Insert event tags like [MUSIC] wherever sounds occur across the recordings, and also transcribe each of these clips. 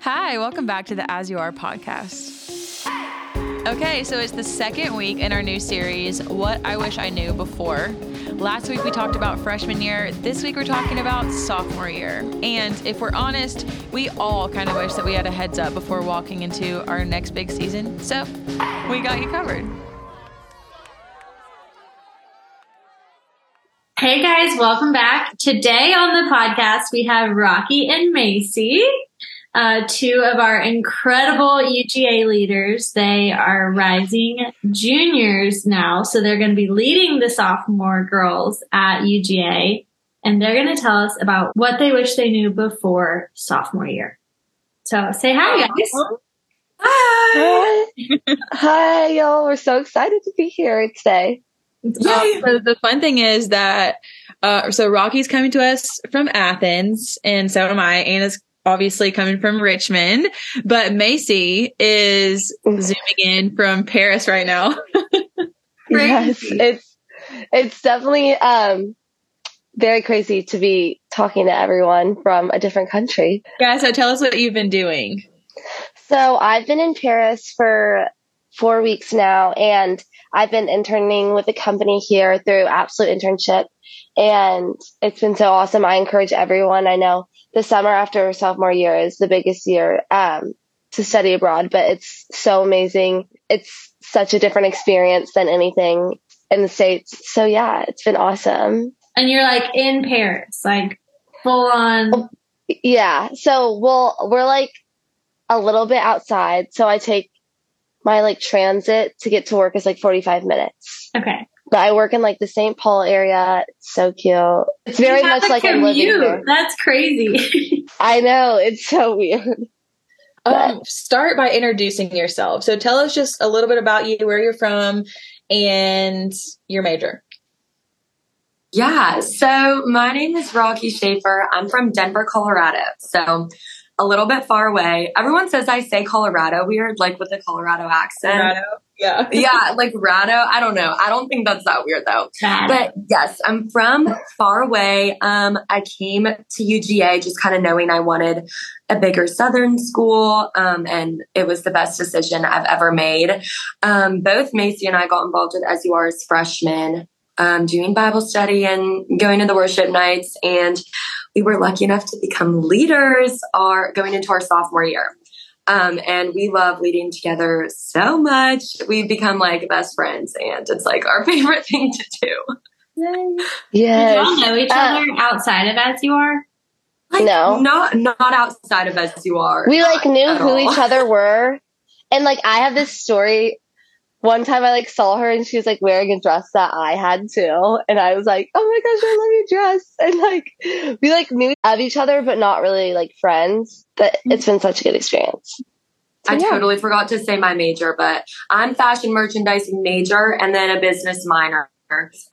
Hi, welcome back to the As You Are podcast. Okay, so it's the second week in our new series, What I Wish I Knew Before. Last week we talked about freshman year. This week we're talking about sophomore year. And if we're honest, we all kind of wish that we had a heads up before walking into our next big season. So we got you covered. Hey guys, welcome back. Today on the podcast, we have Rocky and Macy, uh, two of our incredible UGA leaders. They are rising juniors now, so they're going to be leading the sophomore girls at UGA, and they're going to tell us about what they wish they knew before sophomore year. So say hi, guys. Hi. Hi, [LAUGHS] y'all. We're so excited to be here today. Um, so the fun thing is that uh, so Rocky's coming to us from Athens, and so am I. Anna's obviously coming from Richmond, but Macy is zooming in from Paris right now. [LAUGHS] yes, it's it's definitely um very crazy to be talking to everyone from a different country. Yeah, so tell us what you've been doing. So I've been in Paris for four weeks now, and I've been interning with a company here through Absolute Internship, and it's been so awesome. I encourage everyone. I know the summer after sophomore year is the biggest year um, to study abroad, but it's so amazing. It's such a different experience than anything in the States. So, yeah, it's been awesome. And you're like in Paris, like full on. Yeah. So, we'll, we're like a little bit outside. So, I take my like transit to get to work is like 45 minutes. Okay. But I work in like the St. Paul area. It's so cute. It's very much like I'm living here. That's crazy. [LAUGHS] I know. It's so weird. Um, start by introducing yourself. So tell us just a little bit about you, where you're from, and your major. Yeah. So my name is Rocky Schaffer. I'm from Denver, Colorado. So a little bit far away. Everyone says I say Colorado weird, like with a Colorado accent. Colorado. Yeah. [LAUGHS] yeah, like Rado. I don't know. I don't think that's that weird though. But yes, I'm from far away. Um, I came to UGA just kind of knowing I wanted a bigger Southern school. Um, and it was the best decision I've ever made. Um, both Macy and I got involved with As You Are as freshmen, um, doing Bible study and going to the worship nights. And we were lucky enough to become leaders are going into our sophomore year. Um, and we love leading together so much. We've become like best friends, and it's like our [LAUGHS] favorite thing to do. Yes. y'all know each other uh, outside of As You Are? Like, no, not not outside of As You Are. We like knew who all. each other [LAUGHS] were, and like I have this story. One time I like saw her and she was like wearing a dress that I had too, and I was like, "Oh my gosh, I love your dress!" [LAUGHS] And like we like knew of each other, but not really like friends. But mm-hmm. it's been such a good experience. So, I yeah. totally forgot to say my major, but I'm fashion merchandising major and then a business minor.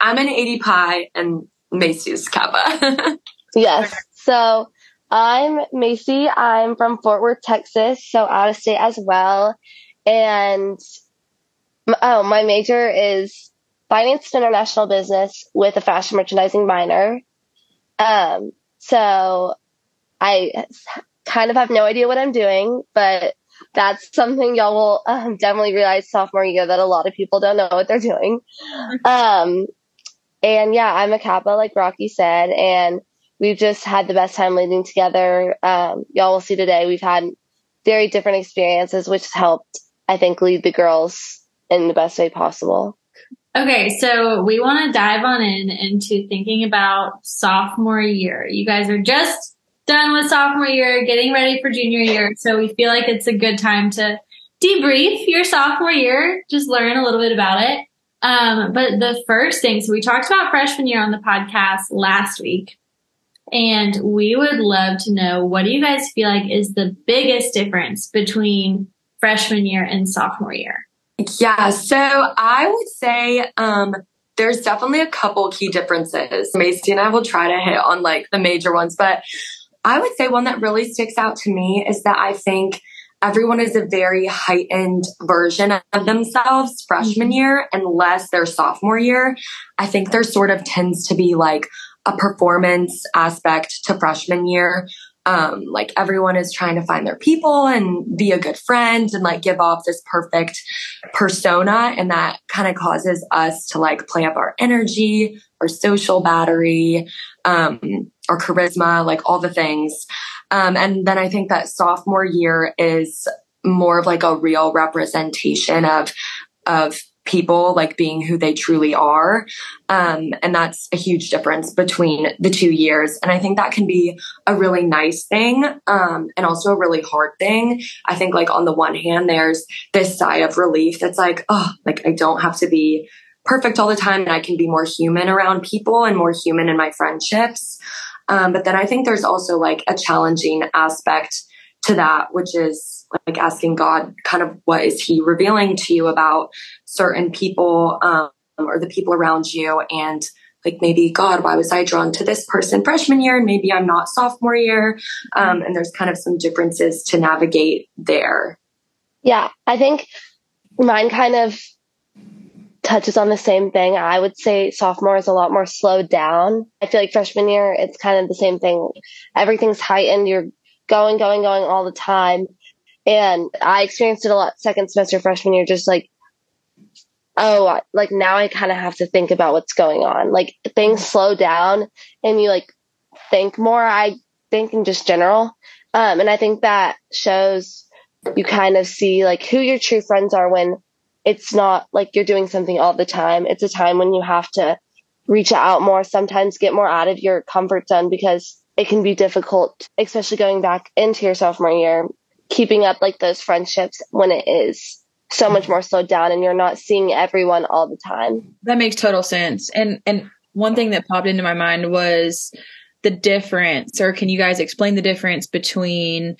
I'm an ADPi and Macy's Kappa. [LAUGHS] yes. So I'm Macy. I'm from Fort Worth, Texas, so out of state as well. And oh, my major is finance and international business with a fashion merchandising minor. Um, so I kind of have no idea what I'm doing, but that's something y'all will um, definitely realize sophomore year that a lot of people don't know what they're doing. [LAUGHS] Um, and yeah, I'm a Kappa, like Rocky said, and we've just had the best time leading together. Um, y'all will see today we've had very different experiences, which has helped, I think, lead the girls in the best way possible. Okay, so we want to dive on in into thinking about sophomore year. You guys are just done with sophomore year, getting ready for junior year. So we feel like it's a good time to debrief your sophomore year, just learn a little bit about it. Um, but the first thing, so we talked about freshman year on the podcast last week, and we would love to know what do you guys feel like is the biggest difference between freshman year and sophomore year? Yeah, so I would say um, there's definitely a couple key differences. Macy and I will try to hit on like the major ones, but I would say one that really sticks out to me is that I think everyone is a very heightened version of themselves freshman year unless their sophomore year. I think there sort of tends to be like a performance aspect to freshman year um, like everyone is trying to find their people and be a good friend and like give off this perfect persona. And that kind of causes us to like play up our energy, our social battery, um, our charisma, like all the things. Um, and then I think that sophomore year is more of like a real representation of, of people like being who they truly are. Um, and that's a huge difference between the two years. And I think that can be a really nice thing um, and also a really hard thing. I think, like, on the one hand, there's this sigh of relief that's like, oh, like I don't have to be perfect all the time and I can be more human around people and more human in my friendships. Um, but then I think there's also like a challenging aspect to that, which is like asking God, kind of what is He revealing to you about certain people um, or the people around you, and like maybe God, why was I drawn to this person freshman year, and maybe I'm not sophomore year, um, and there's kind of some differences to navigate there. Yeah, I think mine kind of touches on the same thing. I would say sophomore is a lot more slowed down. I feel like freshman year, it's kind of the same thing. Everything's heightened. You're going, going, going all the time. And I experienced it a lot second semester freshman year, just like, oh, like now I kind of have to think about what's going on. Like things slow down and you like think more, I think in just general. Um, and I think that shows you kind of see like who your true friends are when it's not like you're doing something all the time. It's a time when you have to reach out more, sometimes get more out of your comfort zone because it can be difficult, especially going back into your sophomore year keeping up like those friendships when it is so much more slowed down and you're not seeing everyone all the time. That makes total sense. And and one thing that popped into my mind was the difference or can you guys explain the difference between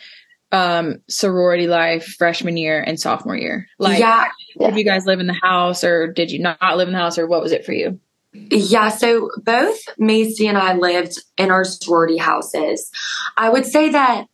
um sorority life freshman year and sophomore year? Like yeah. did you guys live in the house or did you not live in the house or what was it for you? Yeah, so both Macy and I lived in our sorority houses. I would say that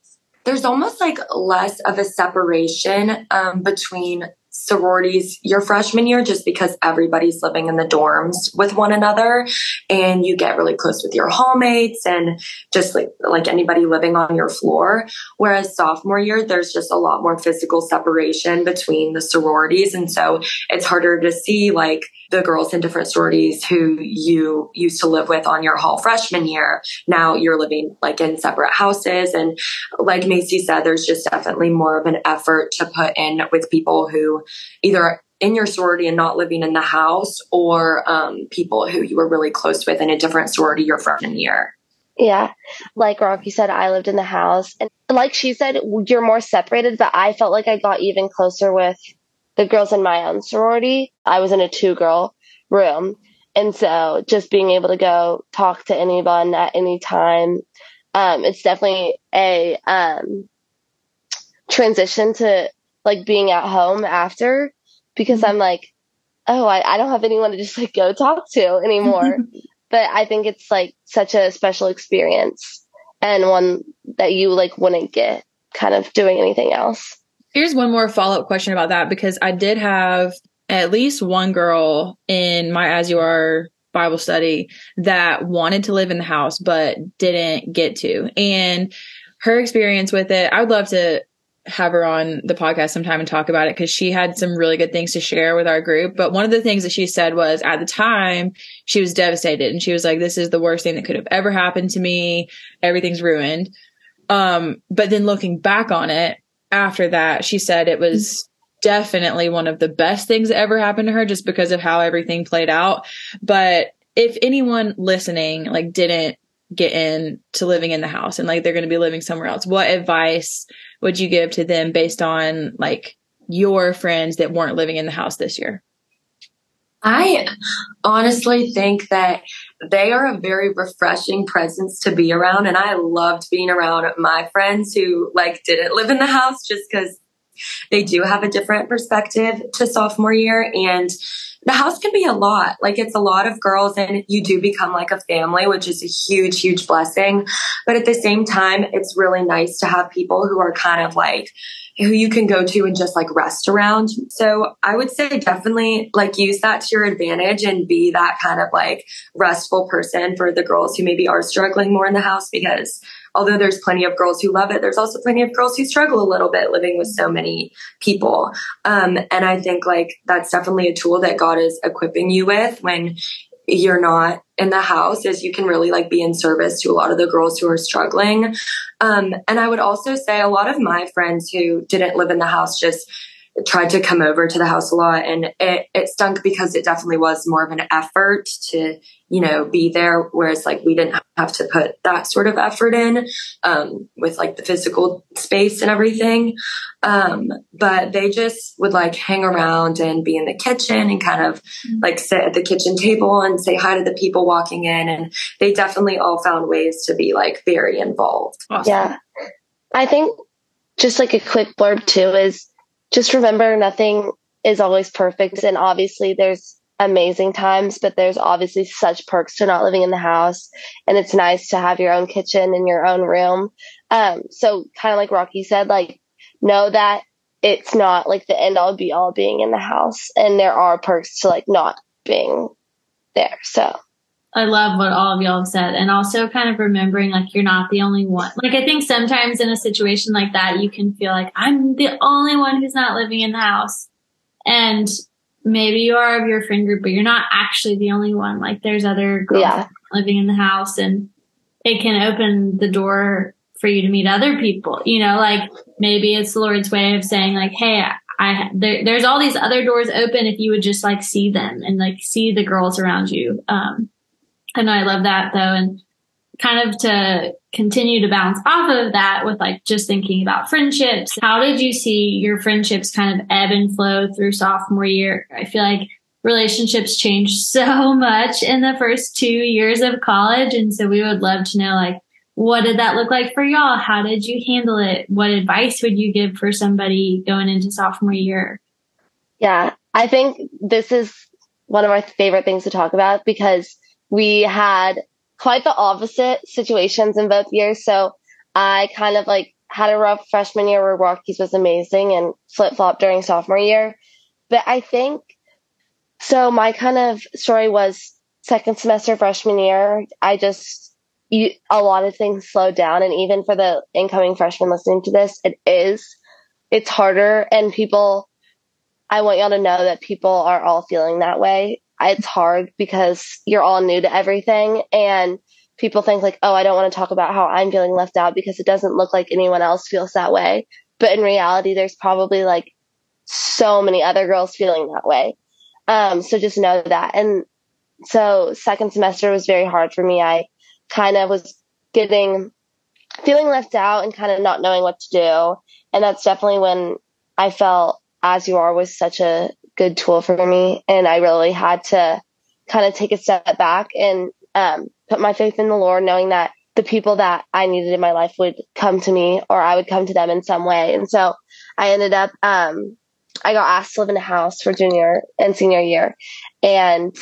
there's almost like less of a separation um, between sororities your freshman year just because everybody's living in the dorms with one another and you get really close with your hallmates and just like like anybody living on your floor whereas sophomore year there's just a lot more physical separation between the sororities and so it's harder to see like the girls in different sororities who you used to live with on your hall freshman year. Now you're living like in separate houses. And like Macy said, there's just definitely more of an effort to put in with people who either in your sorority and not living in the house or um, people who you were really close with in a different sorority your freshman year. Yeah. Like Rocky said, I lived in the house. And like she said, you're more separated, but I felt like I got even closer with the girls in my own sorority. I was in a two girl room. And so just being able to go talk to anyone at any time, um, it's definitely a, um, transition to like being at home after because mm-hmm. I'm like, oh, I, I don't have anyone to just like go talk to anymore. [LAUGHS] but I think it's like such a special experience and one that you like wouldn't get kind of doing anything else. Here's one more follow up question about that because I did have at least one girl in my As You Are Bible study that wanted to live in the house but didn't get to. And her experience with it, I would love to have her on the podcast sometime and talk about it because she had some really good things to share with our group. But one of the things that she said was at the time she was devastated and she was like, this is the worst thing that could have ever happened to me. Everything's ruined. Um, but then looking back on it, after that, she said it was definitely one of the best things that ever happened to her just because of how everything played out. But if anyone listening like didn't get into living in the house and like they're going to be living somewhere else, what advice would you give to them based on like your friends that weren't living in the house this year? I honestly think that they are a very refreshing presence to be around. And I loved being around my friends who like didn't live in the house just because they do have a different perspective to sophomore year. And the house can be a lot. Like it's a lot of girls and you do become like a family, which is a huge, huge blessing. But at the same time, it's really nice to have people who are kind of like, who you can go to and just like rest around. So I would say definitely like use that to your advantage and be that kind of like restful person for the girls who maybe are struggling more in the house because although there's plenty of girls who love it, there's also plenty of girls who struggle a little bit living with so many people. Um, and I think like that's definitely a tool that God is equipping you with when you're not in the house is you can really like be in service to a lot of the girls who are struggling. Um, and I would also say a lot of my friends who didn't live in the house just tried to come over to the house a lot and it, it stunk because it definitely was more of an effort to you know be there whereas like we didn't have to put that sort of effort in um, with like the physical space and everything um, but they just would like hang around and be in the kitchen and kind of mm-hmm. like sit at the kitchen table and say hi to the people walking in and they definitely all found ways to be like very involved awesome. yeah i think just like a quick blurb too is just remember nothing is always perfect. And obviously, there's amazing times, but there's obviously such perks to not living in the house. And it's nice to have your own kitchen and your own room. Um, so, kind of like Rocky said, like, know that it's not like the end all be all being in the house. And there are perks to like not being there. So, I love what all of y'all have said. And also kind of remembering like you're not the only one. Like I think sometimes in a situation like that, you can feel like I'm the only one who's not living in the house. And maybe you are of your friend group, but you're not actually the only one. Like there's other girls yeah. living in the house and it can open the door for you to meet other people. You know, like maybe it's the Lord's way of saying like, Hey, I, there, there's all these other doors open if you would just like see them and like see the girls around you. Um, and I love that though. And kind of to continue to bounce off of that with like just thinking about friendships. How did you see your friendships kind of ebb and flow through sophomore year? I feel like relationships change [LAUGHS] so much in the first two years of college. And so we would love to know like, what did that look like for y'all? How did you handle it? What advice would you give for somebody going into sophomore year? Yeah, I think this is one of my favorite things to talk about because we had quite the opposite situations in both years. So I kind of like had a rough freshman year where Rocky's was amazing and flip flop during sophomore year. But I think so. My kind of story was second semester freshman year. I just, you, a lot of things slowed down. And even for the incoming freshmen listening to this, it is, it's harder and people, I want y'all to know that people are all feeling that way it's hard because you're all new to everything and people think like, oh, I don't want to talk about how I'm feeling left out because it doesn't look like anyone else feels that way. But in reality, there's probably like so many other girls feeling that way. Um, so just know that. And so second semester was very hard for me. I kind of was getting, feeling left out and kind of not knowing what to do. And that's definitely when I felt as you are was such a good tool for me. And I really had to kind of take a step back and um, put my faith in the Lord, knowing that the people that I needed in my life would come to me or I would come to them in some way. And so I ended up, um, I got asked to live in a house for junior and senior year. And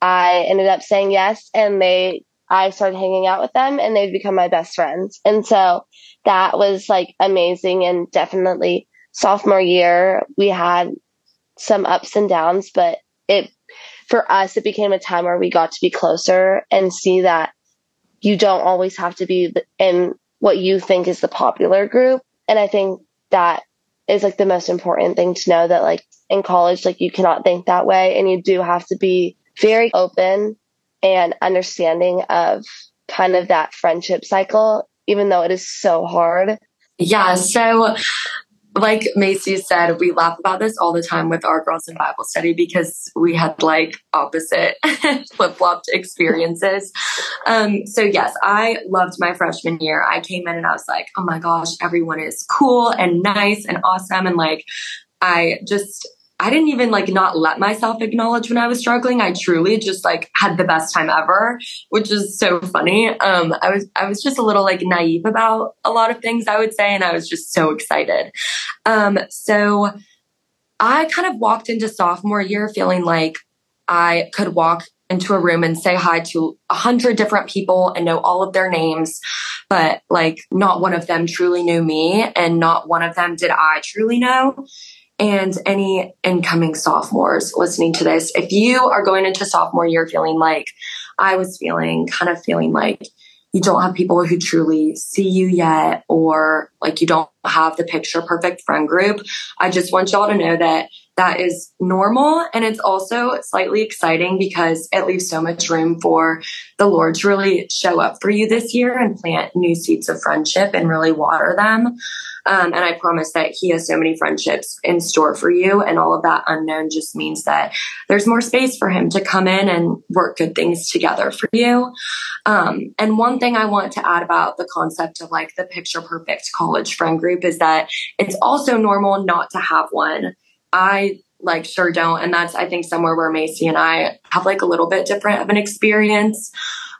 I ended up saying yes. And they, I started hanging out with them and they've become my best friends. And so that was like amazing and definitely sophomore year, we had some ups and downs, but it, for us, it became a time where we got to be closer and see that you don't always have to be in what you think is the popular group. And I think that is like the most important thing to know that like in college, like you cannot think that way and you do have to be very open and understanding of kind of that friendship cycle, even though it is so hard. Yeah. So like Macy said, we laugh about this all the time with our girls in Bible study because we had like opposite [LAUGHS] flip flopped experiences. Um, so, yes, I loved my freshman year. I came in and I was like, oh my gosh, everyone is cool and nice and awesome. And like, I just I didn't even like not let myself acknowledge when I was struggling. I truly just like had the best time ever, which is so funny. Um, I was, I was just a little like naive about a lot of things I would say. And I was just so excited. Um, so I kind of walked into sophomore year feeling like I could walk into a room and say hi to a hundred different people and know all of their names, but like not one of them truly knew me and not one of them did I truly know and any incoming sophomores listening to this, if you are going into sophomore year feeling like I was feeling, kind of feeling like you don't have people who truly see you yet, or like you don't have the picture perfect friend group, I just want y'all to know that that is normal. And it's also slightly exciting because it leaves so much room for the Lord to really show up for you this year and plant new seeds of friendship and really water them. Um, and I promise that he has so many friendships in store for you. And all of that unknown just means that there's more space for him to come in and work good things together for you. Um, and one thing I want to add about the concept of like the picture perfect college friend group is that it's also normal not to have one. I like sure don't. And that's, I think, somewhere where Macy and I have like a little bit different of an experience.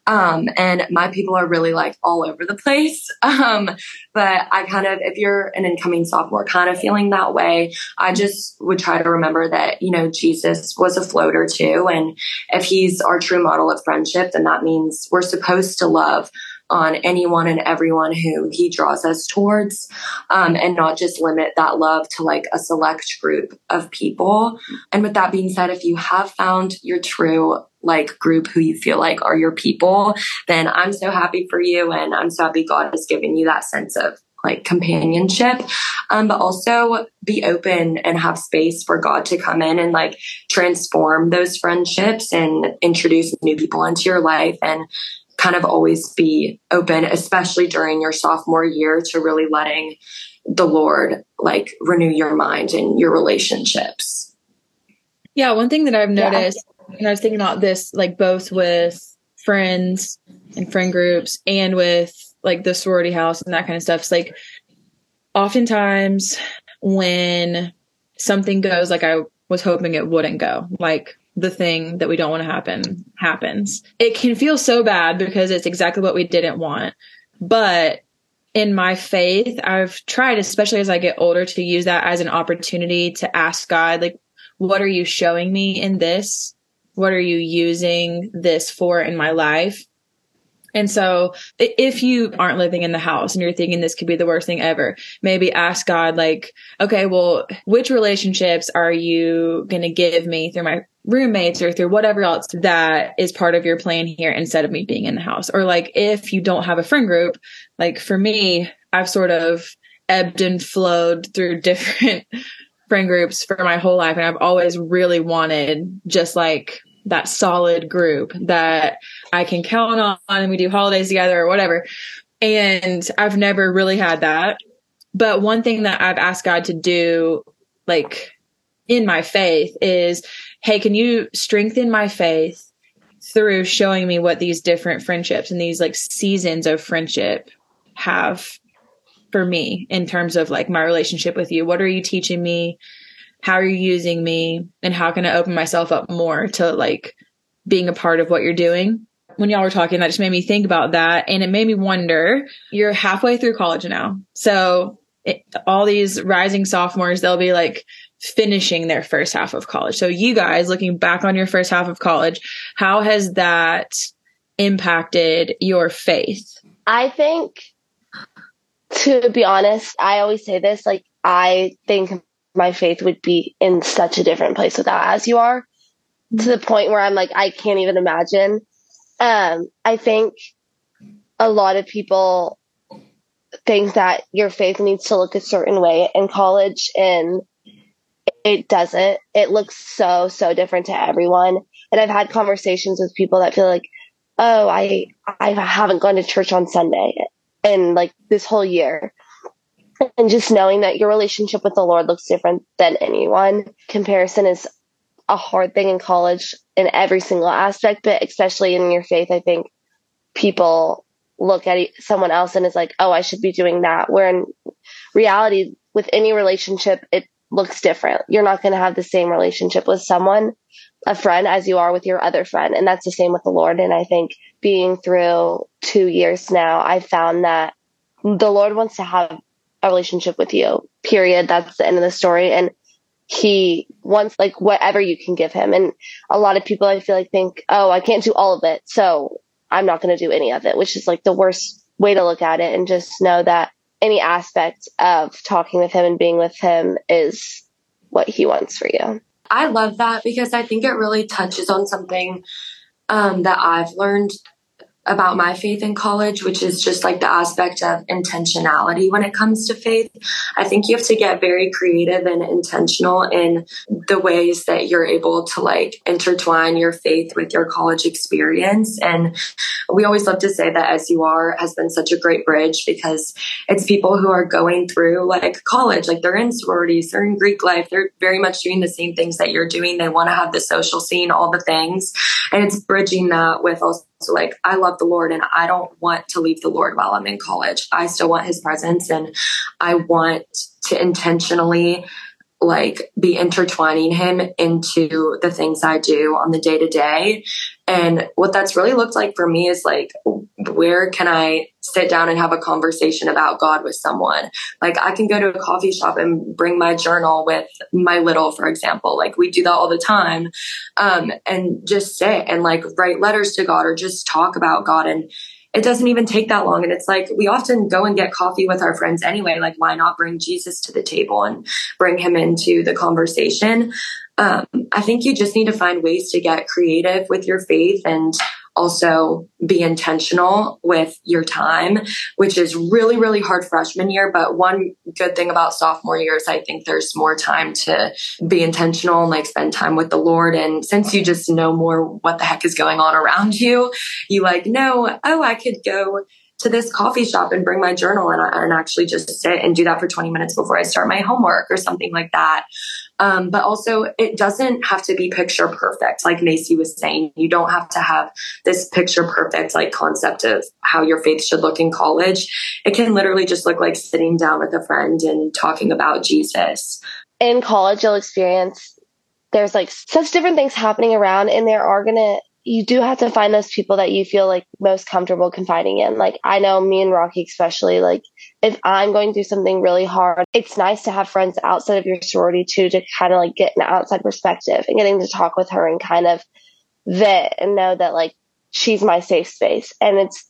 Um, and my people are really like all over the place. [LAUGHS] Um, but I kind of, if you're an incoming sophomore kind of feeling that way, I just would try to remember that, you know, Jesus was a floater too. And if he's our true model of friendship, then that means we're supposed to love on anyone and everyone who he draws us towards um, and not just limit that love to like a select group of people. And with that being said if you have found your true like group who you feel like are your people then i'm so happy for you and i'm so happy god has given you that sense of like companionship. Um, but also be open and have space for god to come in and like transform those friendships and introduce new people into your life and kind of always be open, especially during your sophomore year to really letting the Lord like renew your mind and your relationships. Yeah, one thing that I've noticed, yeah. and I was thinking about this like both with friends and friend groups and with like the sorority house and that kind of stuff. It's like oftentimes when something goes like I was hoping it wouldn't go, like the thing that we don't want to happen happens. It can feel so bad because it's exactly what we didn't want. But in my faith, I've tried, especially as I get older, to use that as an opportunity to ask God, like, what are you showing me in this? What are you using this for in my life? And so if you aren't living in the house and you're thinking this could be the worst thing ever, maybe ask God, like, okay, well, which relationships are you going to give me through my roommates or through whatever else that is part of your plan here instead of me being in the house? Or like, if you don't have a friend group, like for me, I've sort of ebbed and flowed through [LAUGHS] different friend groups for my whole life. And I've always really wanted just like that solid group that I can count on and we do holidays together or whatever. And I've never really had that. But one thing that I've asked God to do, like in my faith, is hey, can you strengthen my faith through showing me what these different friendships and these like seasons of friendship have for me in terms of like my relationship with you? What are you teaching me? how are you using me and how can I open myself up more to like being a part of what you're doing? When y'all were talking, that just made me think about that. And it made me wonder, you're halfway through college now. So it, all these rising sophomores, they'll be like finishing their first half of college. So you guys looking back on your first half of college, how has that impacted your faith? I think to be honest, I always say this, like I think my faith would be in such a different place without as you are to the point where I'm like, I can't even imagine. Um, I think a lot of people think that your faith needs to look a certain way in college and it doesn't. It looks so, so different to everyone. And I've had conversations with people that feel like, oh, I, I haven't gone to church on Sunday and like this whole year and just knowing that your relationship with the Lord looks different than anyone. Comparison is a hard thing in college in every single aspect, but especially in your faith, I think people look at someone else and is like, oh, I should be doing that. Where in reality, with any relationship, it looks different. You're not going to have the same relationship with someone, a friend, as you are with your other friend. And that's the same with the Lord. And I think being through two years now, I found that the Lord wants to have a relationship with you. Period. That's the end of the story. And he wants like whatever you can give him. And a lot of people I feel like think, oh, I can't do all of it. So I'm not going to do any of it, which is like the worst way to look at it and just know that any aspect of talking with him and being with him is what he wants for you. I love that because I think it really touches on something um, that I've learned about my faith in college, which is just like the aspect of intentionality when it comes to faith. I think you have to get very creative and intentional in the ways that you're able to like intertwine your faith with your college experience. And we always love to say that As You Are has been such a great bridge because it's people who are going through like college, like they're in sororities, they're in Greek life, they're very much doing the same things that you're doing. They want to have the social scene, all the things. And it's bridging that with also so like I love the Lord and I don't want to leave the Lord while I'm in college. I still want his presence and I want to intentionally like be intertwining him into the things I do on the day to day. And what that's really looked like for me is like, where can I sit down and have a conversation about God with someone? Like, I can go to a coffee shop and bring my journal with my little, for example. Like, we do that all the time. Um, and just sit and like write letters to God or just talk about God. And it doesn't even take that long. And it's like we often go and get coffee with our friends anyway. Like, why not bring Jesus to the table and bring him into the conversation? Um, I think you just need to find ways to get creative with your faith and also be intentional with your time, which is really, really hard freshman year. But one good thing about sophomore year is I think there's more time to be intentional and like spend time with the Lord. And since you just know more what the heck is going on around you, you like know, oh, I could go to this coffee shop and bring my journal and, and actually just sit and do that for 20 minutes before I start my homework or something like that. Um, but also, it doesn't have to be picture perfect. Like Macy was saying, you don't have to have this picture perfect like concept of how your faith should look in college. It can literally just look like sitting down with a friend and talking about Jesus. In college, you'll experience there's like such different things happening around, and there are gonna you do have to find those people that you feel like most comfortable confiding in. Like I know me and Rocky especially, like if I'm going through something really hard, it's nice to have friends outside of your sorority too to kind of like get an outside perspective and getting to talk with her and kind of vet and know that like she's my safe space. And it's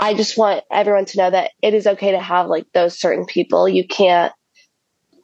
I just want everyone to know that it is okay to have like those certain people. You can't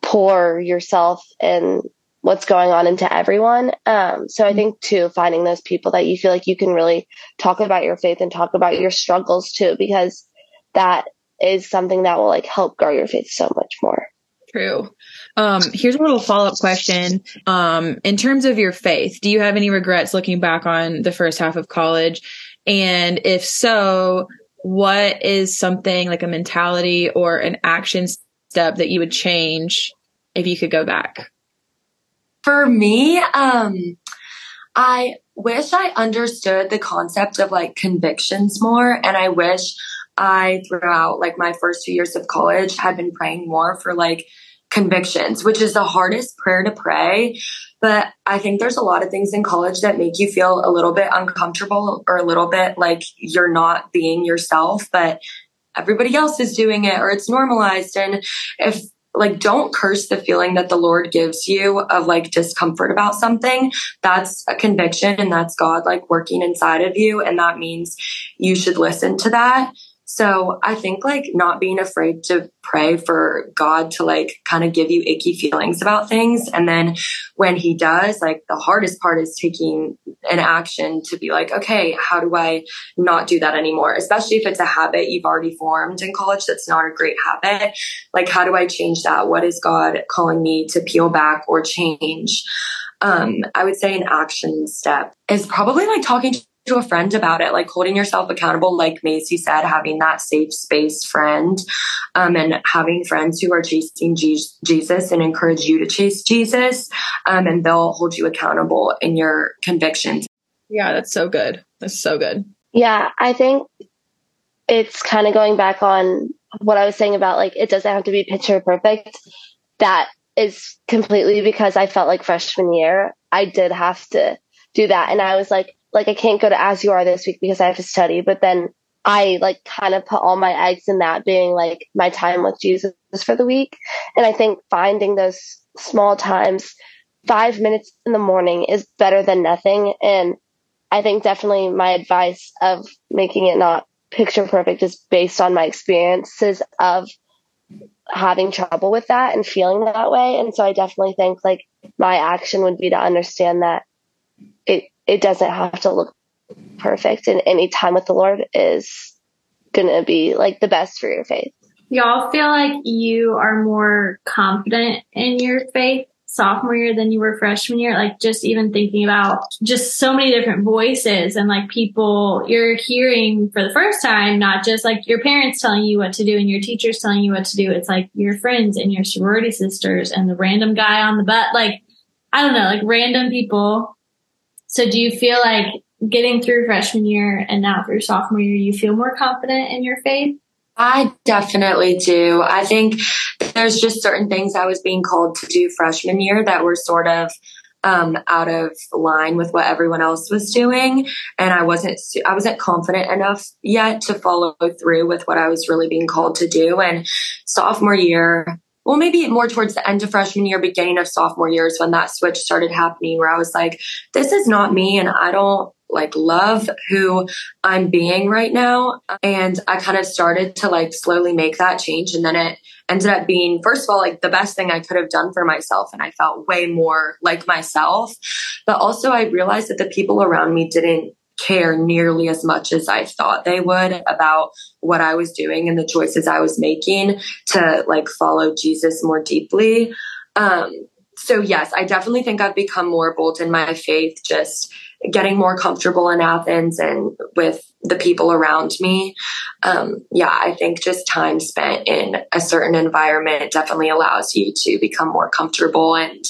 pour yourself and what's going on into everyone. Um, so I mm-hmm. think too, finding those people that you feel like you can really talk about your faith and talk about your struggles too, because that is something that will like help grow your faith so much more. True. Um, here's a little follow up question. Um, in terms of your faith, do you have any regrets looking back on the first half of college? And if so, what is something like a mentality or an action step that you would change if you could go back? For me, um, I wish I understood the concept of like convictions more. And I wish I, throughout like my first two years of college, had been praying more for like convictions, which is the hardest prayer to pray. But I think there's a lot of things in college that make you feel a little bit uncomfortable or a little bit like you're not being yourself, but everybody else is doing it or it's normalized. And if like don't curse the feeling that the Lord gives you of like discomfort about something. That's a conviction and that's God like working inside of you. And that means you should listen to that. So I think like not being afraid to pray for God to like kind of give you icky feelings about things. And then when he does, like the hardest part is taking an action to be like, okay, how do I not do that anymore? Especially if it's a habit you've already formed in college that's not a great habit. Like, how do I change that? What is God calling me to peel back or change? Um, I would say an action step is probably like talking to a friend about it, like holding yourself accountable, like Macy said, having that safe space friend, um, and having friends who are chasing Jesus and encourage you to chase Jesus, um, and they'll hold you accountable in your convictions. Yeah, that's so good. That's so good. Yeah, I think it's kind of going back on what I was saying about like it doesn't have to be picture perfect. That is completely because I felt like freshman year I did have to do that, and I was like like I can't go to As You Are this week because I have to study, but then I like kind of put all my eggs in that being like my time with Jesus for the week. And I think finding those small times, five minutes in the morning is better than nothing. And I think definitely my advice of making it not picture perfect is based on my experiences of having trouble with that and feeling that way. And so I definitely think like my action would be to understand that it it doesn't have to look perfect and any time with the Lord is to be like the best for your faith. Y'all feel like you are more confident in your faith sophomore year than you were freshman year? Like just even thinking about just so many different voices and like people you're hearing for the first time, not just like your parents telling you what to do and your teachers telling you what to do. It's like your friends and your sorority sisters and the random guy on the butt. Like, I don't know, like random people. So do you feel like getting through freshman year and now through sophomore year, you feel more confident in your faith? I definitely do. I think there's just certain things I was being called to do freshman year that were sort of um, out of line with what everyone else was doing, and I wasn't I wasn't confident enough yet to follow through with what I was really being called to do. And sophomore year, well, maybe more towards the end of freshman year, beginning of sophomore years, when that switch started happening, where I was like, "This is not me," and I don't like love who I'm being right now. And I kind of started to like slowly make that change. And then it ended up being, first of all, like the best thing I could have done for myself. And I felt way more like myself. But also, I realized that the people around me didn't care nearly as much as I thought they would about what I was doing and the choices I was making to like follow Jesus more deeply. Um, so yes, I definitely think I've become more bold in my faith, just getting more comfortable in Athens and with the people around me. Um, yeah, I think just time spent in a certain environment definitely allows you to become more comfortable and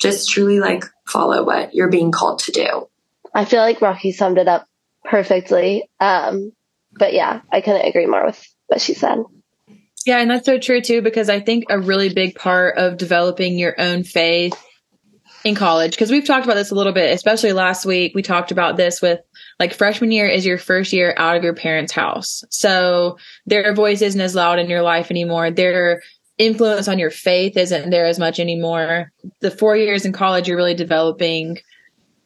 just truly like follow what you're being called to do. I feel like Rocky summed it up perfectly. Um, but yeah, I couldn't agree more with what she said. Yeah, and that's so true too, because I think a really big part of developing your own faith in college because we've talked about this a little bit, especially last week. We talked about this with like freshman year is your first year out of your parents' house. So their voice isn't as loud in your life anymore. Their influence on your faith isn't there as much anymore. The four years in college, you're really developing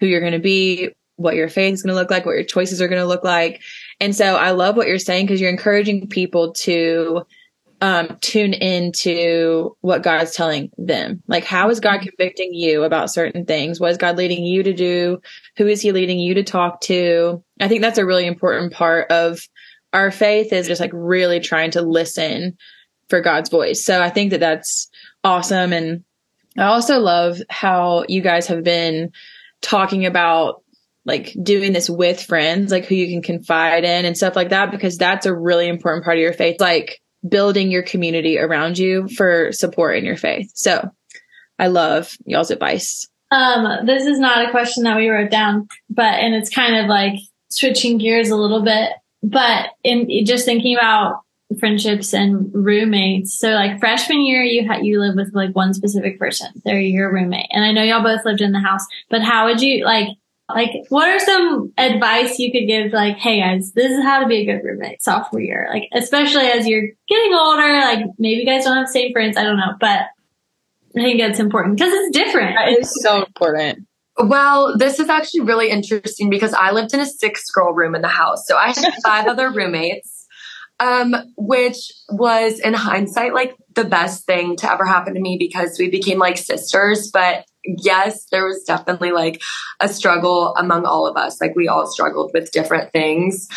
who you're going to be, what your faith is going to look like, what your choices are going to look like. And so I love what you're saying because you're encouraging people to um, tune into what God's telling them. Like, how is God convicting you about certain things? What is God leading you to do? Who is He leading you to talk to? I think that's a really important part of our faith is just like really trying to listen for God's voice. So I think that that's awesome. And I also love how you guys have been talking about like doing this with friends, like who you can confide in and stuff like that, because that's a really important part of your faith. Like, building your community around you for support in your faith. So I love y'all's advice. Um, this is not a question that we wrote down, but, and it's kind of like switching gears a little bit, but in just thinking about friendships and roommates. So like freshman year, you had, you live with like one specific person. They're your roommate. And I know y'all both lived in the house, but how would you like, like, what are some advice you could give? Like, hey guys, this is how to be a good roommate sophomore year. Like, especially as you're getting older, like maybe you guys don't have the same friends. I don't know, but I think that's important because it's different. It's so important. Well, this is actually really interesting because I lived in a six girl room in the house. So I had [LAUGHS] five other roommates um, which was in hindsight like the best thing to ever happen to me because we became like sisters. But yes, there was definitely like a struggle among all of us. Like we all struggled with different things.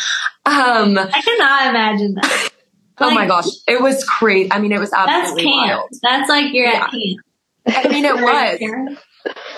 Um, I cannot imagine that. [LAUGHS] oh my gosh, it was crazy. I mean, it was absolutely that's wild. That's like you're yeah. at camp. I mean, it [LAUGHS] was.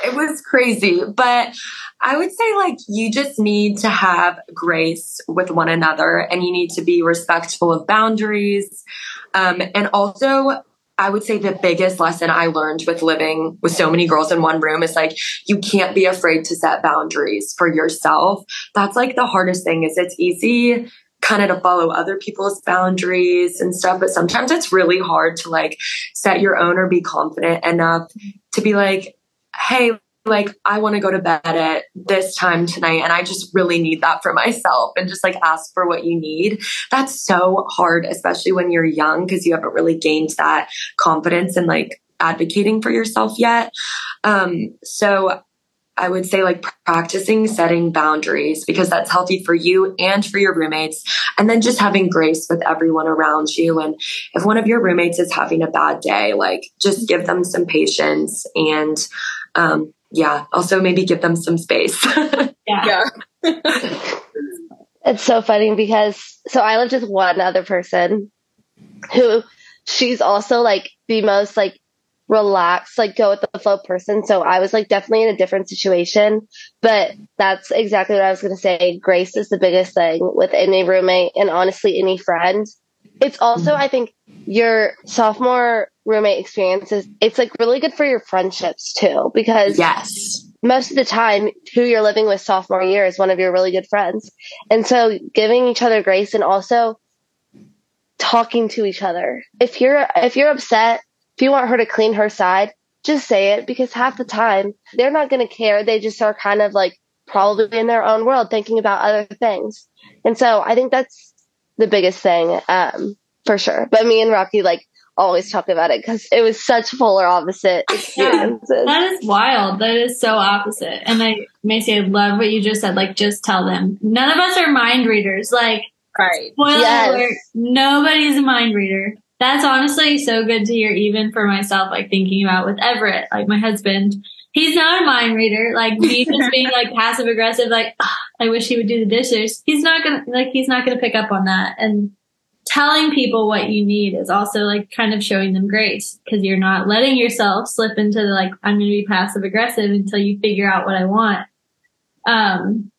It was crazy, but I would say like you just need to have grace with one another and you need to be respectful of boundaries. Um, and also I would say the biggest lesson I learned with living with so many girls in one room is like you can't be afraid to set boundaries for yourself. That's like the hardest thing is it's easy kind of to follow other people's boundaries and stuff, but sometimes it's really hard to like set your own or be confident enough to be like, hey, like I want to go to bed at this time tonight and I just really need that for [LAUGHS] myself and just like ask for what you need. That's so hard, especially when you're young because you haven't really gained that confidence and like advocating for yourself yet. Um, so I would say like practicing setting boundaries because that's healthy for you and for your roommates. And then just having grace with everyone around you. And if one of your roommates is having a bad day, like just give them some patience and, um, yeah, also maybe give them some space. [LAUGHS] yeah. yeah. It's so funny because so I lived with one other person who she's also like the most like relaxed, like go with the flow person. So I was like definitely in a different situation, but that's exactly what I was going to say. Grace is the biggest thing with any roommate and honestly any friend. It's also, mm-hmm. I think your sophomore roommate experiences, it's like really good for your friendships too, because yes, most of the time who you're living with sophomore year is one of your really good friends. And so giving each other grace and also talking to each other. If you're, if you're upset, if you want her to clean her side, just say it because half the time they're not going to care. They just are kind of like probably in their own world thinking about other things. And so I think that's the biggest thing, um, for sure. But me and Rocky like always talk about it because it was such polar opposite [LAUGHS] experiences. Yeah, that is wild. That is so opposite. And I, Macy, I love what you just said. Like, just tell them. None of us are mind readers. Like, right. Spoiler yes. alert, nobody's a mind reader. That's honestly so good to hear, even for myself, like thinking about with Everett, like my husband. He's not a mind reader. Like me [LAUGHS] just being like passive aggressive, like, ah, I wish he would do the dishes. He's not gonna, like, he's not gonna pick up on that. And telling people what you need is also like kind of showing them grace because you're not letting yourself slip into the like I'm going to be passive aggressive until you figure out what I want. Um,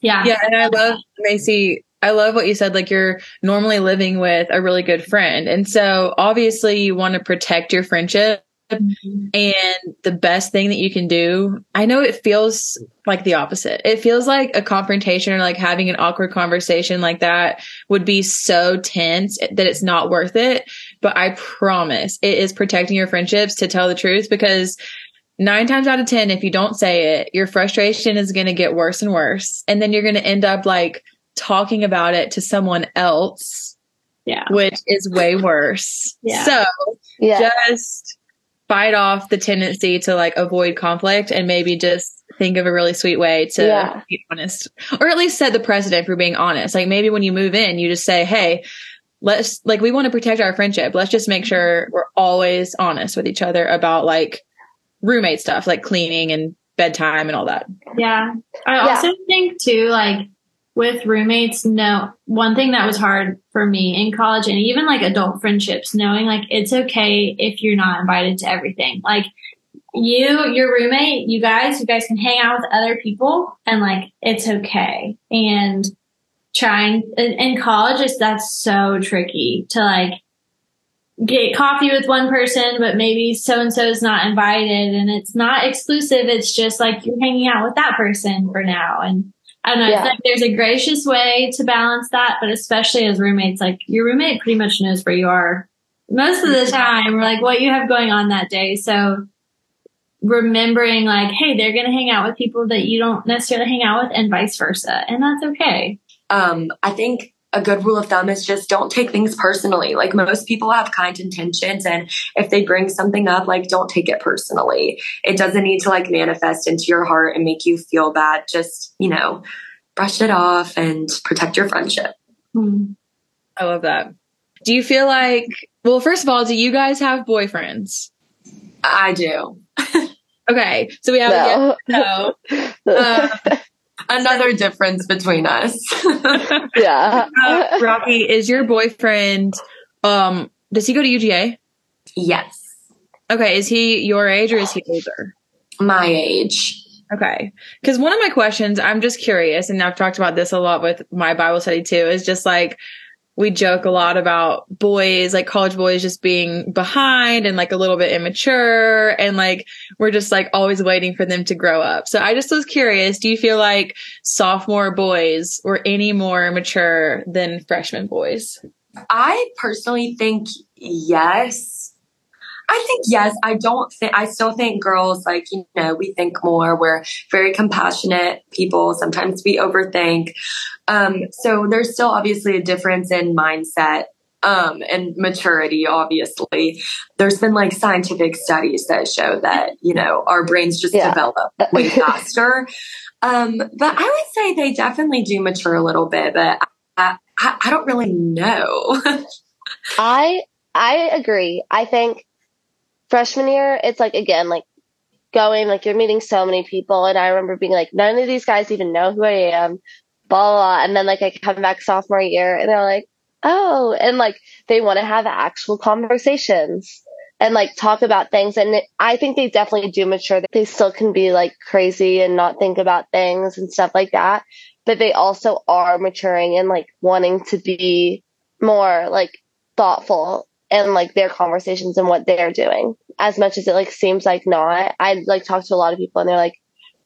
yeah, yeah, and I love Macy. I love what you said. Like you're normally living with a really good friend, and so obviously you want to protect your friendship Mm-hmm. And the best thing that you can do, I know it feels like the opposite. It feels like a confrontation or like having an awkward conversation like that would be so tense that it's not worth it. But I promise it is protecting your friendships to tell the truth because nine times out of 10, if you don't say it, your frustration is going to get worse and worse. And then you're going to end up like talking about it to someone else. Yeah. Which is way worse. Yeah. So yeah. just fight off the tendency to like avoid conflict and maybe just think of a really sweet way to yeah. be honest or at least set the precedent for being honest like maybe when you move in you just say hey let's like we want to protect our friendship let's just make sure we're always honest with each other about like roommate stuff like cleaning and bedtime and all that yeah i yeah. also think too like with roommates, no, one thing that was hard for me in college and even like adult friendships, knowing like it's okay if you're not invited to everything. Like you, your roommate, you guys, you guys can hang out with other people and like it's okay. And trying in college, is that's so tricky to like get coffee with one person, but maybe so and so is not invited and it's not exclusive. It's just like you're hanging out with that person for now. And I don't know. Yeah. like there's a gracious way to balance that, but especially as roommates, like your roommate pretty much knows where you are most of the time, or like what you have going on that day. So remembering like, hey, they're going to hang out with people that you don't necessarily hang out with and vice versa. And that's okay. Um, I think a good rule of thumb is just don't take things personally. Like most people have kind intentions and if they bring something up, like don't take it personally. It doesn't need to like manifest into your heart and make you feel bad. Just, you know, brush it off and protect your friendship. Hmm. I love that. Do you feel like, well, first of all, do you guys have boyfriends? I do. [LAUGHS] okay. So we have no. a no. Uh, Another difference between us. [LAUGHS] yeah. Uh, Rocky, is your boyfriend, um, does he go to UGA? Yes. Okay. Is he your age or is he older? My age. Okay. Because one of my questions, I'm just curious, and I've talked about this a lot with my Bible study too, is just like, we joke a lot about boys, like college boys just being behind and like a little bit immature. And like, we're just like always waiting for them to grow up. So I just was curious, do you feel like sophomore boys were any more mature than freshman boys? I personally think yes. I think yes. I don't think, I still think girls, like, you know, we think more. We're very compassionate people. Sometimes we overthink. Um, so there's still obviously a difference in mindset um, and maturity, obviously. There's been like scientific studies that show that, you know, our brains just yeah. develop [LAUGHS] way faster. Um, but I would say they definitely do mature a little bit, but I, I, I don't really know. [LAUGHS] I, I agree. I think freshman year, it's like, again, like going, like you're meeting so many people. And I remember being like, none of these guys even know who I am blah, blah. blah. And then like I come back sophomore year and they're like, oh, and like they want to have actual conversations and like talk about things. And it, I think they definitely do mature. They still can be like crazy and not think about things and stuff like that. But they also are maturing and like wanting to be more like thoughtful and like their conversations and what they're doing as much as it like seems like not. I like talk to a lot of people and they're like,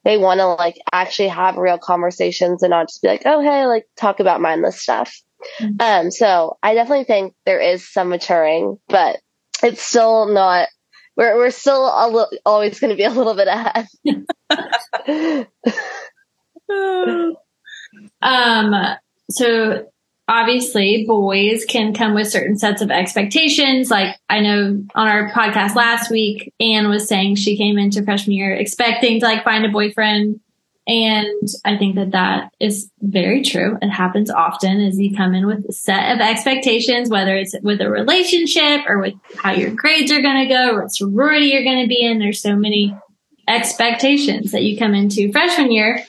they want to like actually have real conversations and not just be like, oh, hey, like talk about mindless stuff. Mm-hmm. Um, so I definitely think there is some maturing, but it's still not, we're, we're still li- always going to be a little bit ahead. [LAUGHS] um, so obviously boys can come with certain sets of expectations. Like I know on our podcast last week, Anne was saying she came into freshman year expecting to like find a boyfriend. And I think that that is very true. It happens often as you come in with a set of expectations, whether it's with a relationship or with how your grades are going to go or what sorority you're going to be in. There's so many expectations that you come into freshman year.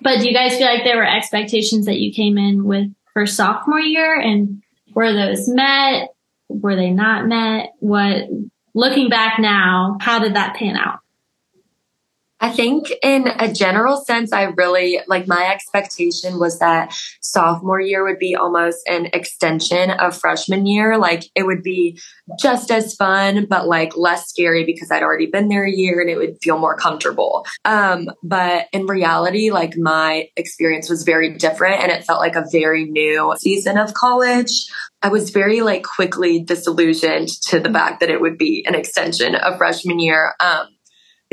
But do you guys feel like there were expectations that you came in with for sophomore year and were those met? Were they not met? What, looking back now, how did that pan out? I think in a general sense, I really like my expectation was that sophomore year would be almost an extension of freshman year. Like it would be just as fun, but like less scary because I'd already been there a year and it would feel more comfortable. Um, but in reality, like my experience was very different and it felt like a very new season of college. I was very like quickly disillusioned to the fact that it would be an extension of freshman year. Um,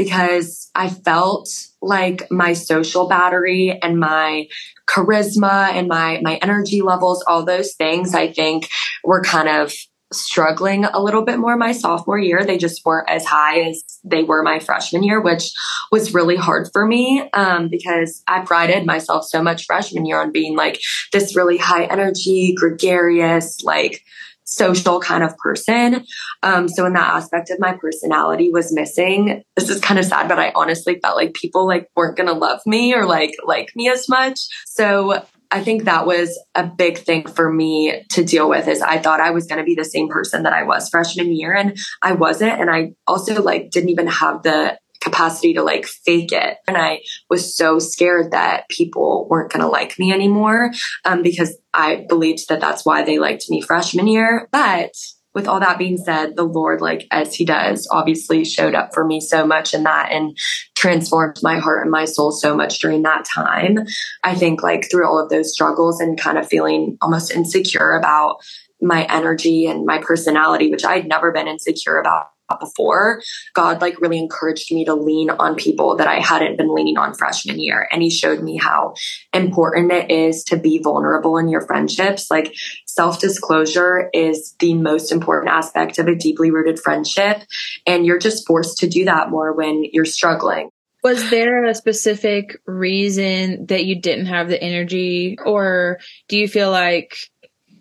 because I felt like my social battery and my charisma and my my energy levels all those things I think were kind of struggling a little bit more my sophomore year. They just weren't as high as they were my freshman year which was really hard for me um, because i prided myself so much freshman year on being like this really high energy gregarious like social kind of person. Um, so in that aspect of my personality was missing. This is kind of sad, but I honestly felt like people like weren't gonna love me or like like me as much. So I think that was a big thing for me to deal with is I thought I was going to be the same person that I was freshman year and I wasn't. And I also like didn't even have the capacity to like fake it. And I was so scared that people weren't going to like me anymore um, because I believed that that's why they liked me freshman year. But with all that being said, the Lord, like as He does, obviously showed up for me so much in that and transformed my heart and my soul so much during that time. I think like through all of those struggles and kind of feeling almost insecure about my energy and my personality, which I'd never been insecure about before, God like really encouraged me to lean on people that I hadn't been leaning on freshman year. And he showed me how important it is to be vulnerable in your friendships. Like self disclosure is the most important aspect of a deeply rooted friendship. And you're just forced to do that more when you're struggling. Was there a specific reason that you didn't have the energy, or do you feel like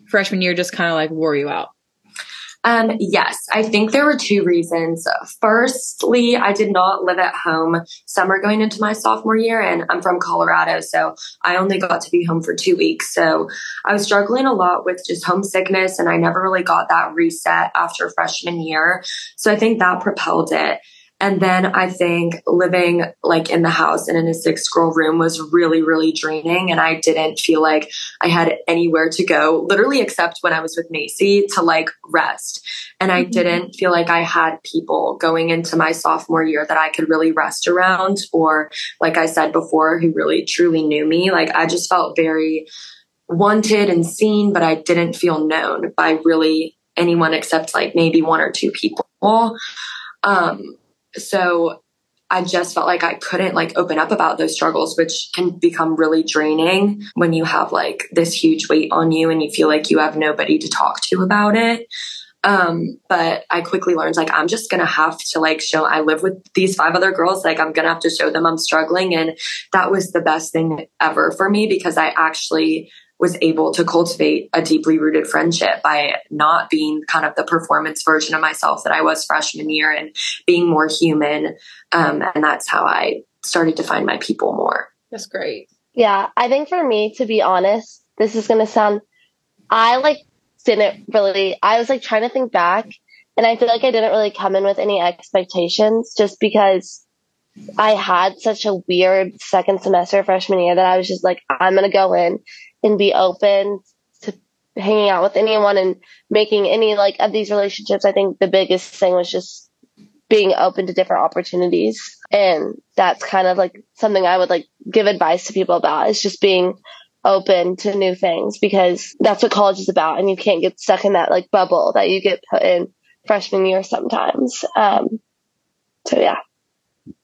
freshman year just kind of like wore you out? Um, yes, I think there were two reasons. Firstly, I did not live at home summer going into my sophomore year, and I'm from Colorado, so I only got to be home for two weeks. So I was struggling a lot with just homesickness, and I never really got that reset after freshman year. So I think that propelled it. And then I think living like in the house and in a six girl room was really, really draining. And I didn't feel like I had anywhere to go, literally, except when I was with Macy to like rest. And I mm-hmm. didn't feel like I had people going into my sophomore year that I could really rest around, or like I said before, who really truly knew me. Like I just felt very wanted and seen, but I didn't feel known by really anyone except like maybe one or two people. Um, so I just felt like I couldn't like open up about those struggles, which can become really draining when you have like this huge weight on you and you feel like you have nobody to talk to about it. Um, but I quickly learned like I'm just gonna have to like show I live with these five other girls, like I'm gonna have to show them I'm struggling. And that was the best thing ever for me because I actually was able to cultivate a deeply rooted friendship by not being kind of the performance version of myself that I was freshman year and being more human. Um, and that's how I started to find my people more. That's great. Yeah, I think for me, to be honest, this is going to sound, I like didn't really, I was like trying to think back and I feel like I didn't really come in with any expectations just because I had such a weird second semester freshman year that I was just like, I'm going to go in and be open to hanging out with anyone and making any like of these relationships. I think the biggest thing was just being open to different opportunities. And that's kind of like something I would like give advice to people about is just being open to new things because that's what college is about. And you can't get stuck in that like bubble that you get put in freshman year sometimes. Um, so yeah.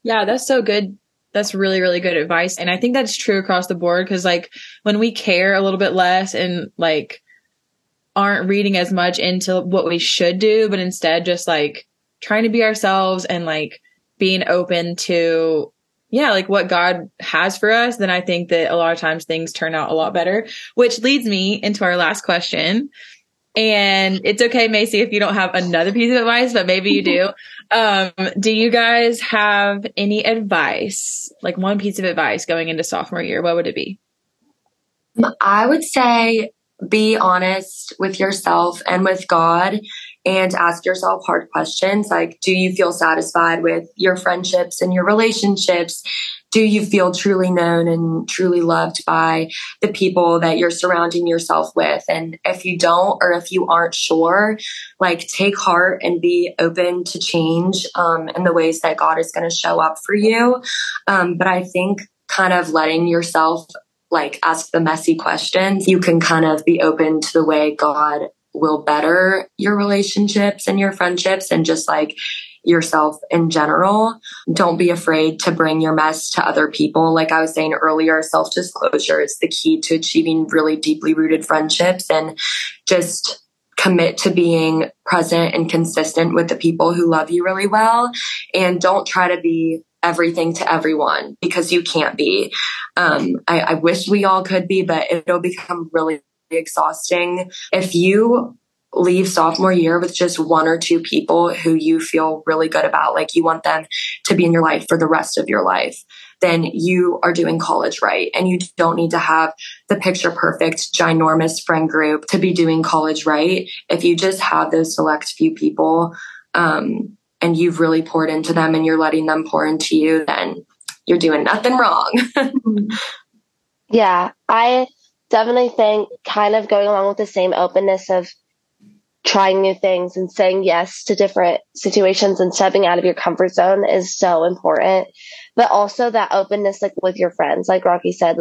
Yeah, that's so good. That's really, really good advice. And I think that's true across the board because, like, when we care a little bit less and, like, aren't reading as much into what we should do, but instead just, like, trying to be ourselves and, like, being open to yeah, like what God has for us, then I think that a lot of times things turn out a lot better, which leads me into our last question. And it's okay, Macy, if you don't have another piece of advice, but maybe you do. [LAUGHS] Um, do you guys have any advice, like one piece of advice going into sophomore year? What would it be? I would say be honest with yourself and with God and ask yourself hard questions like do you feel satisfied with your friendships and your relationships? Do you feel truly known and truly loved by the people that you're surrounding yourself with? And if you don't or if you aren't sure like take heart and be open to change um, in the ways that god is going to show up for you. Um, but i think kind of letting yourself like ask the messy questions you can kind of be open to the way god will better your relationships and your friendships and just like yourself in general. Don't be afraid to bring your mess to other people. Like I was saying earlier, self disclosure is the key to achieving really deeply rooted friendships and just commit to being present and consistent with the people who love you really well. And don't try to be everything to everyone because you can't be. Um, I, I wish we all could be, but it'll become really exhausting. If you leave sophomore year with just one or two people who you feel really good about, like you want them to be in your life for the rest of your life, then you are doing college right. And you don't need to have the picture perfect, ginormous friend group to be doing college right. If you just have those select few people, um, and you've really poured into them and you're letting them pour into you, then you're doing nothing wrong. [LAUGHS] yeah. I, definitely think kind of going along with the same openness of trying new things and saying yes to different situations and stepping out of your comfort zone is so important. But also that openness, like with your friends, like Rocky said,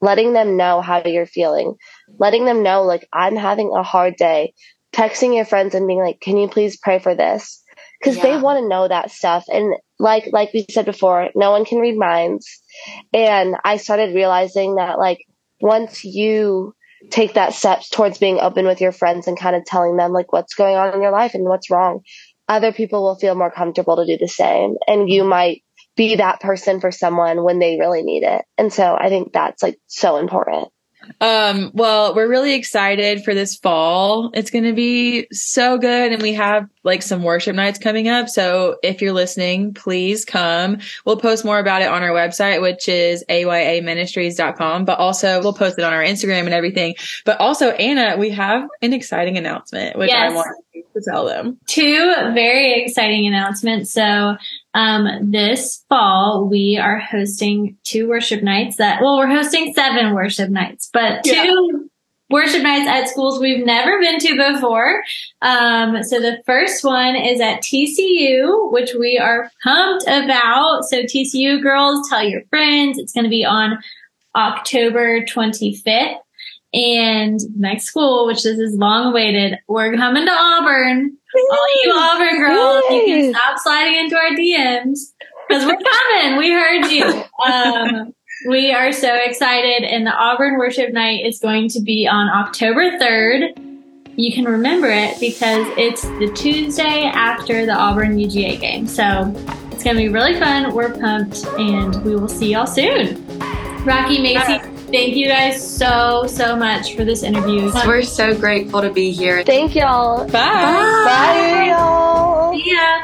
letting them know how you're feeling, letting them know, like, I'm having a hard day, texting your friends and being like, can you please pray for this? Cause yeah. they want to know that stuff. And like, like we said before, no one can read minds. And I started realizing that like once you take that steps towards being open with your friends and kind of telling them like what's going on in your life and what's wrong, other people will feel more comfortable to do the same. And you might be that person for someone when they really need it. And so I think that's like so important. Um, well, we're really excited for this fall. It's going to be so good. And we have like some worship nights coming up. So if you're listening, please come. We'll post more about it on our website, which is ayaministries.com, but also we'll post it on our Instagram and everything. But also, Anna, we have an exciting announcement, which yes. I want to tell them. Two very exciting announcements. So um, this fall, we are hosting two worship nights that, well, we're hosting seven worship nights, but two yeah. worship nights at schools we've never been to before. Um, so the first one is at TCU, which we are pumped about. So TCU girls, tell your friends. It's going to be on October 25th. And next school, which this is long awaited, we're coming to Auburn. All you Auburn girls, Yay. you can stop sliding into our DMs because we're coming. We heard you. Um, we are so excited, and the Auburn Worship Night is going to be on October 3rd. You can remember it because it's the Tuesday after the Auburn UGA game. So it's going to be really fun. We're pumped, and we will see y'all soon. Rocky Macy. Thank you guys so, so much for this interview. We're so grateful to be here. Thank y'all. Bye. Bye, Bye y'all. See ya.